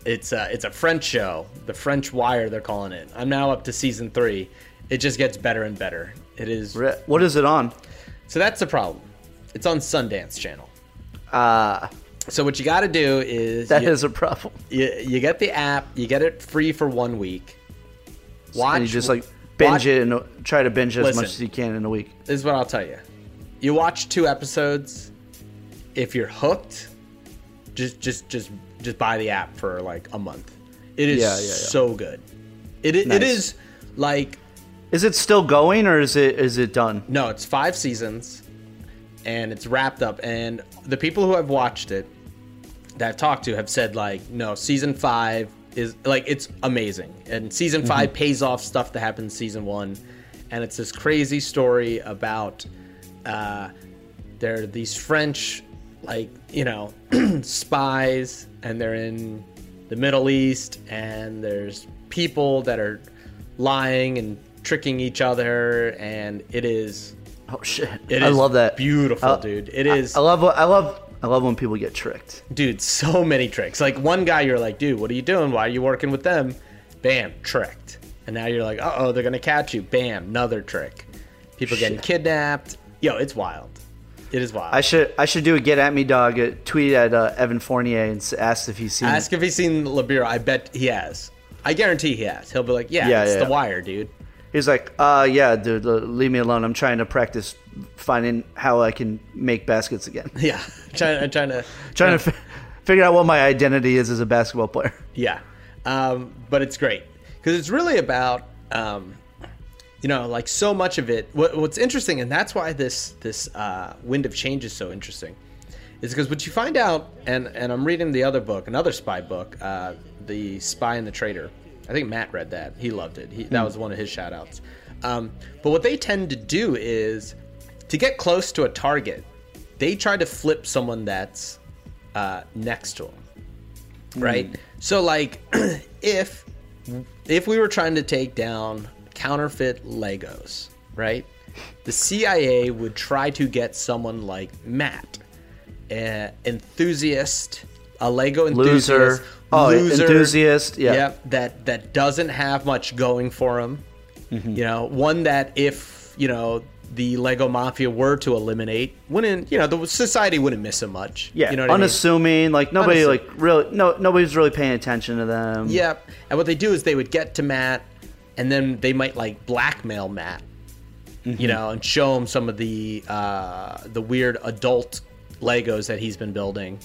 It's a, it's a French show, the French Wire, they're calling it. I'm now up to season three. It just gets better and better. It is. Re- What is it on? So that's the problem. It's on Sundance Channel. Uh, So what you got to do is that you, is a problem. you, you get the app, you get it free for one week. Watch. and you just like binge watch- it and try to binge it as Listen. much as you can in a week. This is what I'll tell you. You watch two episodes. If you're hooked, just just just just buy the app for like a month. It is Yeah, yeah, yeah. so good. It Nice. it is like Is it still going or is it is it done? no, it's five seasons, and it's wrapped up. And the people who have watched it, that I've talked to, have said like, no, season five is like it's amazing, and season 5 pays off stuff that happened in season one, and it's this crazy story about uh, there are these French like you know spies, and they're in the Middle East, and there's people that are lying and tricking each other, and it is Oh shit! it I is love that. beautiful, I- dude. It I- is, I, love. I love. I love when people get tricked. dude. So many tricks. Like one guy, you're like, dude, what are you doing? Why are you working with them? Bam, tricked. And now you're like, uh oh, they're gonna catch you. Bam, another trick. People getting kidnapped. Yo, it's wild. It is wild. I should. I should do a get at me dog. uh tweet at uh, Evan Fournier and ask if he's seen. Ask if he's seen Le I bet he has. I guarantee he has. He'll be like, yeah, Yeah, it's yeah. The Wire, dude. He's like, uh, yeah, dude, leave me alone. I'm trying to practice finding how I can make baskets again. Yeah, trying, I'm trying to trying to f- figure out what my identity is as a basketball player. Yeah, um, but it's great because it's really about um, you know like so much of it. What, what's interesting, and that's why this this uh, Wind of Change is so interesting, is because what you find out, and and I'm reading the other book, another spy book, uh, the Spy and the Traitor. I think Matt read that. He loved it. He, that was one of his shout outs. Um, but what they tend to do is to get close to a target, they try to flip someone that's uh, next to them right? So like if if we were trying to take down counterfeit Legos, right? The CIA would try to get someone like Matt, an enthusiast, a Lego Loser. Oh, loser, enthusiast, yeah. Yep, that that doesn't have much going for him. Mm-hmm. You know, one that if you know the Lego Mafia were to eliminate, wouldn't you know the society wouldn't miss him much. Yeah, you know what I mean? unassuming. Like nobody, Unassuming. like really, no, nobody's really paying attention to them. Yep. And what they do is they would get to Matt, and then they might like blackmail Matt, Mm-hmm. you know, and show him some of the uh, the weird adult Legos that he's been building,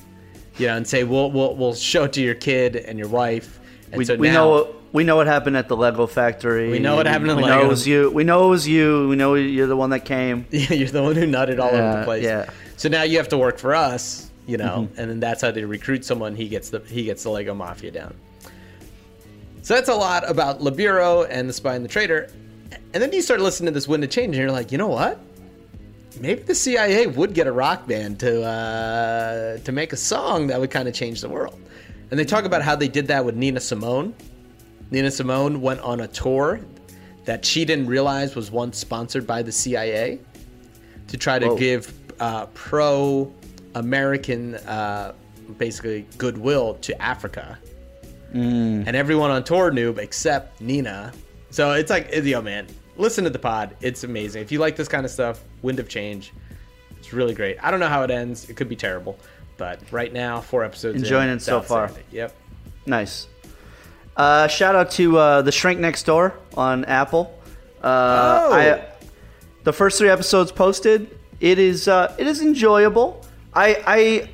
you know, and say we'll we'll, we'll show it to your kid and your wife. And we, so we now, know we know what happened at the Lego factory. We know what happened in we Lego. Know it was you. We know it was you. We know you're the one that came. Yeah, you're the one who nutted all over the place. yeah. So now you have to work for us, you know, Mm-hmm. and then that's how they recruit someone. He gets the he gets the Lego Mafia down. So that's a lot about Bureau and the Spy and the Traitor. And then you start listening to this Wind of Change, and you're like, you know what? Maybe the CIA would get a rock band to uh, to make a song that would kind of change the world. And they talk about how they did that with Nina Simone. Nina Simone went on a tour that she didn't realize was once sponsored by the CIA to try to Whoa. give uh, pro American, uh, basically, goodwill to Africa. And everyone on tour knew except Nina. So it's like, yo, man, listen to the pod. It's amazing. If you like this kind of stuff, Wind of Change, it's really great. I don't know how it ends. It could be terrible. But right now, four episodes. Enjoying in, it so far. Yep. Nice. Uh, shout out to uh, the Shrink Next Door on Apple. Uh, Oh. I, the first three episodes posted. It is uh, it is enjoyable. I I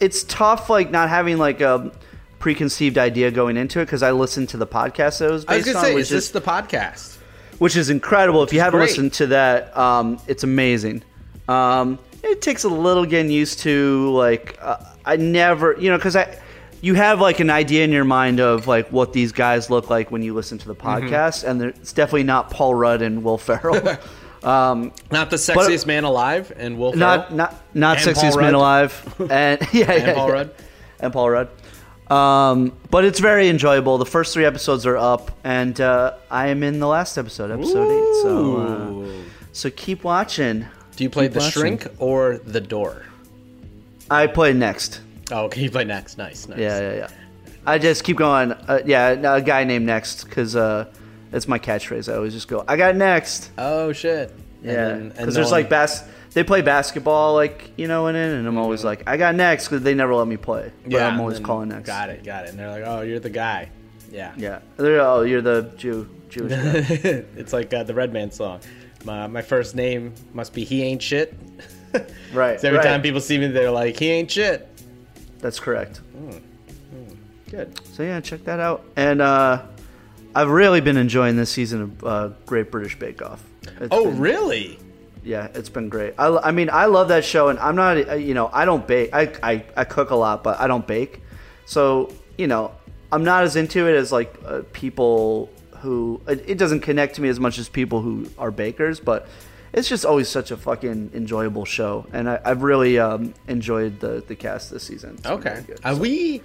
it's tough like not having like a preconceived idea going into it because I listened to the podcast that was I was based to on, say, which is this the podcast? Which is incredible. If you haven't great. listened to that, um, it's amazing. Um, it takes a little getting used to. Like uh, I never, you know, because I, you have like an idea in your mind of like what these guys look like when you listen to the Mm-hmm. podcast, and it's definitely not Paul Rudd and Will Ferrell. Um, Not the sexiest man alive, and Will not Ferrell? not not And sexiest Paul man alive, and yeah, and yeah, Paul yeah. Rudd. and Paul Rudd. Um, but it's very enjoyable. The first three episodes are up, and uh, I am in the last episode, episode eight. So, uh, so keep watching. Do you play Keep the watching. shrink or the door? I play next. Oh, okay, you play next. Nice, nice. Yeah, yeah, yeah. I just keep going. Uh, yeah, a guy named Next because uh, it's my catchphrase. I always just go, "I got next." Oh shit. Yeah, because no there's one- like bas. They play basketball, like you know, in it, and I'm always like, "I got next" because they never let me play. But Yeah, I'm always calling next. Got it, got it. And they're like, "Oh, you're the guy." Yeah. Yeah. They're, oh, you're the Jew, Jewish guy. it's like uh, the Redman song. My, my first name must be He Ain't Shit. right. So every right. time people see me, they're like, He ain't shit. That's correct. Good. So yeah, check that out. And uh, I've really been enjoying this season of uh, Great British Bake Off. It's Oh, been- really? Yeah, it's been great. I, I mean, I love that show, and I'm not, uh, you know, I don't bake. I, I, I cook a lot, but I don't bake. So, you know, I'm not as into it as like uh, people who. It, it doesn't connect to me as much as people who are bakers, but it's just always such a fucking enjoyable show, and I, I've really um, enjoyed the the cast this season. It's Okay. really good. Uh, we,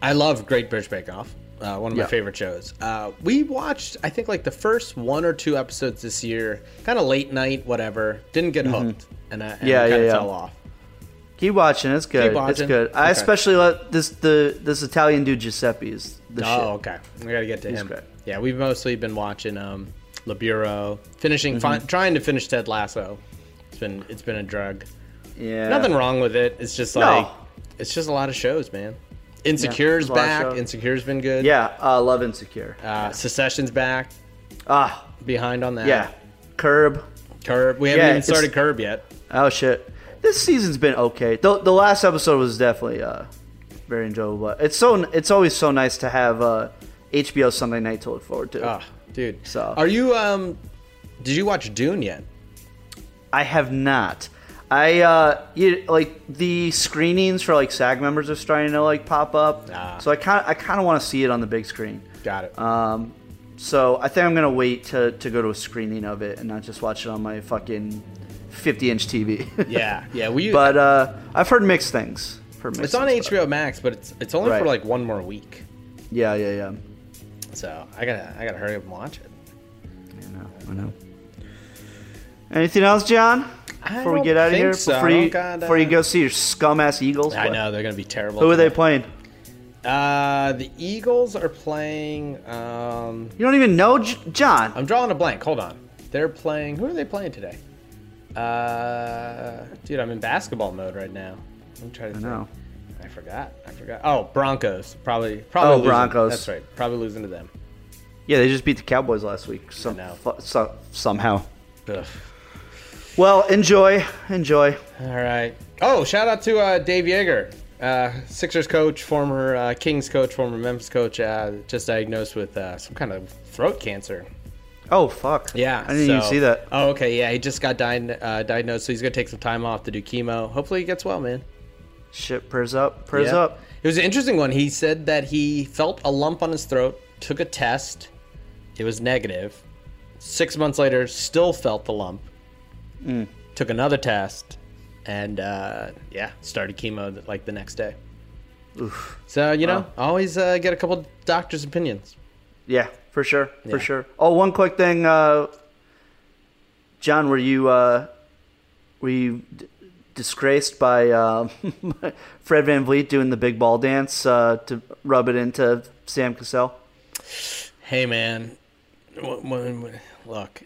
I love Great British Bake Off. Uh, one of my Yeah. favorite shows. Uh, we watched, I think, like the first one or two episodes this year, kind of late night, whatever. Didn't get hooked, and, I, and Mm-hmm. Yeah, kind yeah, of yeah. fell off. Keep watching. It's good. It's watching. good. I especially let this the this Italian dude Giuseppe is the oh, shit. okay. We gotta get to He's him. great. Yeah, we've mostly been watching um, Le Bureau, finishing, Mm-hmm. fi- trying to finish Ted Lasso. It's been it's been a drug. Yeah. Nothing wrong with it. It's just No. like it's just a lot of shows, man. Insecure's there's a lot of back. Insecure's been good. Yeah. Uh, love Insecure. Uh, Succession's back. Ah. Behind on that. Yeah. Curb. Curb. We haven't Yeah, even started Curb yet. Oh shit. This season's been okay. The, the last episode was definitely uh, very enjoyable. But it's so it's always so nice to have uh, HBO Sunday night to look forward to. Oh, dude. So- Are you um? Did you watch Dune yet? I have not. I uh, you, like the screenings for like SAG members are starting to like pop up. Ah. So I kind I kind of want to see it on the big screen. Got it. Um, so I think I'm gonna wait to, to go to a screening of it and not just watch it on my fucking 50 inch TV. yeah, yeah. We. but uh, I've heard mixed things. Heard mixed it's on things HBO Max, but it's it's only for like one more week. Yeah, yeah, yeah. So I gotta I gotta hurry up and watch it. I know. I know. Anything else, John? Before we get out of here, so. before you before you go see your scum ass Eagles. I What? know they're gonna be terrible. Who are they playing? Uh, the Eagles are playing. Um, You don't even know, J- John. I'm drawing a blank. Hold on. They're playing. Who are they playing today? Uh, dude, I'm in basketball mode right now. I'm trying to. I think. know. I forgot. I forgot. Oh, Broncos. Probably. Probably. Oh, losing. Broncos. That's right. Probably losing to them. Yeah, they just beat the Cowboys last week. Some, fu- so, somehow. Ugh. Well, enjoy, enjoy. All right. Oh, shout out to uh, Dave Joerger, uh, Sixers coach, former uh, Kings coach, former Memphis coach, uh, just diagnosed with uh, some kind of throat cancer. Oh fuck. Yeah, I didn't even see that. Oh, okay. Yeah, he just got di- uh, diagnosed, so he's gonna take some time off to do chemo. Hopefully, he gets well, man. Shit, prayers up, prayers Yeah. up. It was an interesting one. He said that he felt a lump on his throat, took a test, it was negative. Six months later, still felt the lump. Mm. Took another test, and uh, yeah, started chemo like the next day. So you know, always uh, get a couple doctors' opinions. Yeah, for sure, for Yeah. sure. Oh, one quick thing, uh, John, were you uh, were you d- disgraced by uh, Fred VanVleet doing the big ball dance uh, to rub it into Sam Cassell? Hey, man, look,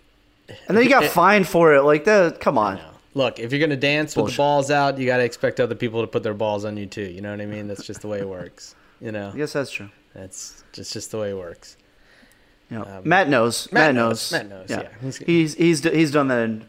And then you got fined for it. Like that. Come on. look. If you're gonna dance with Bullshit. the balls out, you gotta expect other people to put their balls on you too. You know what I mean? That's just the way it works. You know, Yes, that's true. that's just just the way it works. You know, Matt knows. Um, Matt Matt, knows. knows. Matt knows, yeah. He's, He's- he's he's he's done that in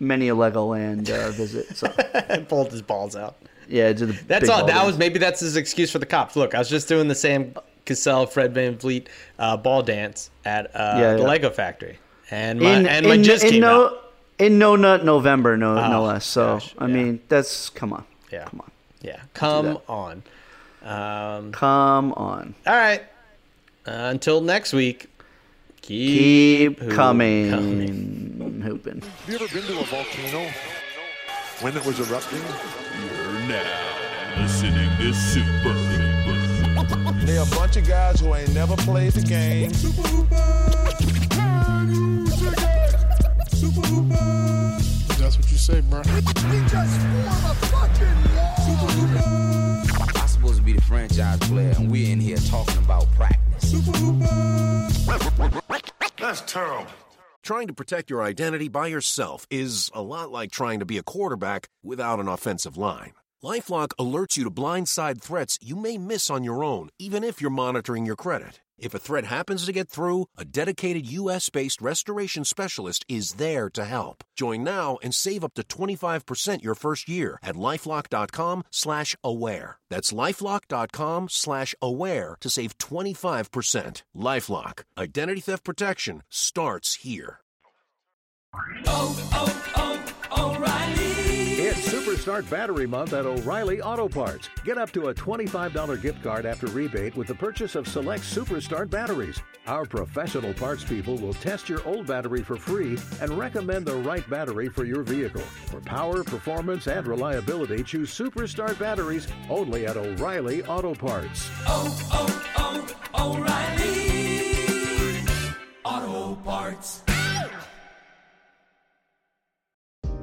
many a Legoland uh, visit. So pulled his balls out. yeah, to the That's all. That dance. was maybe that's his excuse for the cops. Look, I was just doing the Sam Cassell, Fred VanVleet uh, ball dance at uh, Yeah, the yeah. Lego factory, and my in and my in, jizz in came no out. in no nut November, no no Oh, less. So gosh, I yeah. mean, that's come on, Yeah, come on, yeah. Come on. Um, come on. all right. Uh, until next week, keep, Keep who- coming, hooping. Have you ever been to a volcano when it was erupting? You're now listening to Super. They're a bunch of guys who ain't never played the game. That's what you say, bro. I'm supposed to be the franchise player, and we're in here talking about practice. That's terrible. Trying to protect your identity by yourself is a lot like trying to be a quarterback without an offensive line. Lifelock alerts you to blindside threats you may miss on your own, even if you're monitoring your credit. If a threat happens to get through, a dedicated U.S. based restoration specialist is there to help. Join now and save up to 25% your first year at lifelock.com slash aware. That's lifelock.com slash aware to save 25%. Lifelock. Identity theft protection starts here. Oh, oh, oh, It's Superstart Battery Month at O'Reilly Auto Parts. Get up to a $25 gift card after rebate with the purchase of select Superstart batteries. Our professional parts people will test your old battery for free and recommend the right battery for your vehicle. For power, performance, and reliability, choose Superstart batteries only at O'Reilly Auto Parts. Oh, oh, oh,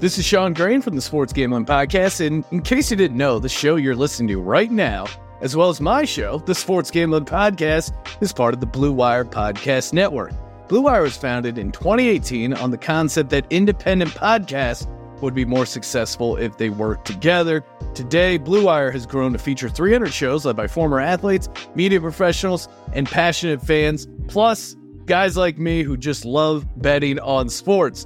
This is Sean Green from the Sports Gambling Podcast. And in case you didn't know, the show you're listening to right now, as well as my show, the Sports Gambling Podcast, is part of the Blue Wire Podcast Network. Blue Wire was founded in 2018 on the concept that independent podcasts would be more successful if they worked together. Today, Blue Wire has grown to feature 300 shows led by former athletes, media professionals, and passionate fans, plus guys like me who just love betting on sports.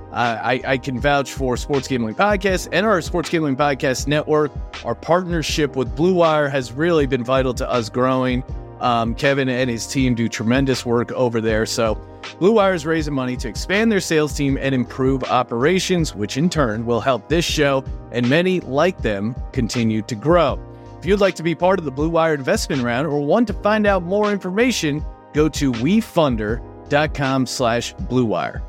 Uh, I, I can vouch for Sports Gambling Podcast and our Sports Gambling Podcast Network. Our partnership with Blue Wire has really been vital to us growing. Um, Kevin and his team do tremendous work over there. So, Blue Wire is raising money to expand their sales team and improve operations, which in turn will help this show and many like them continue to grow. If you'd like to be part of the Blue Wire investment round or want to find out more information, go to wefunder.com slash bluewire.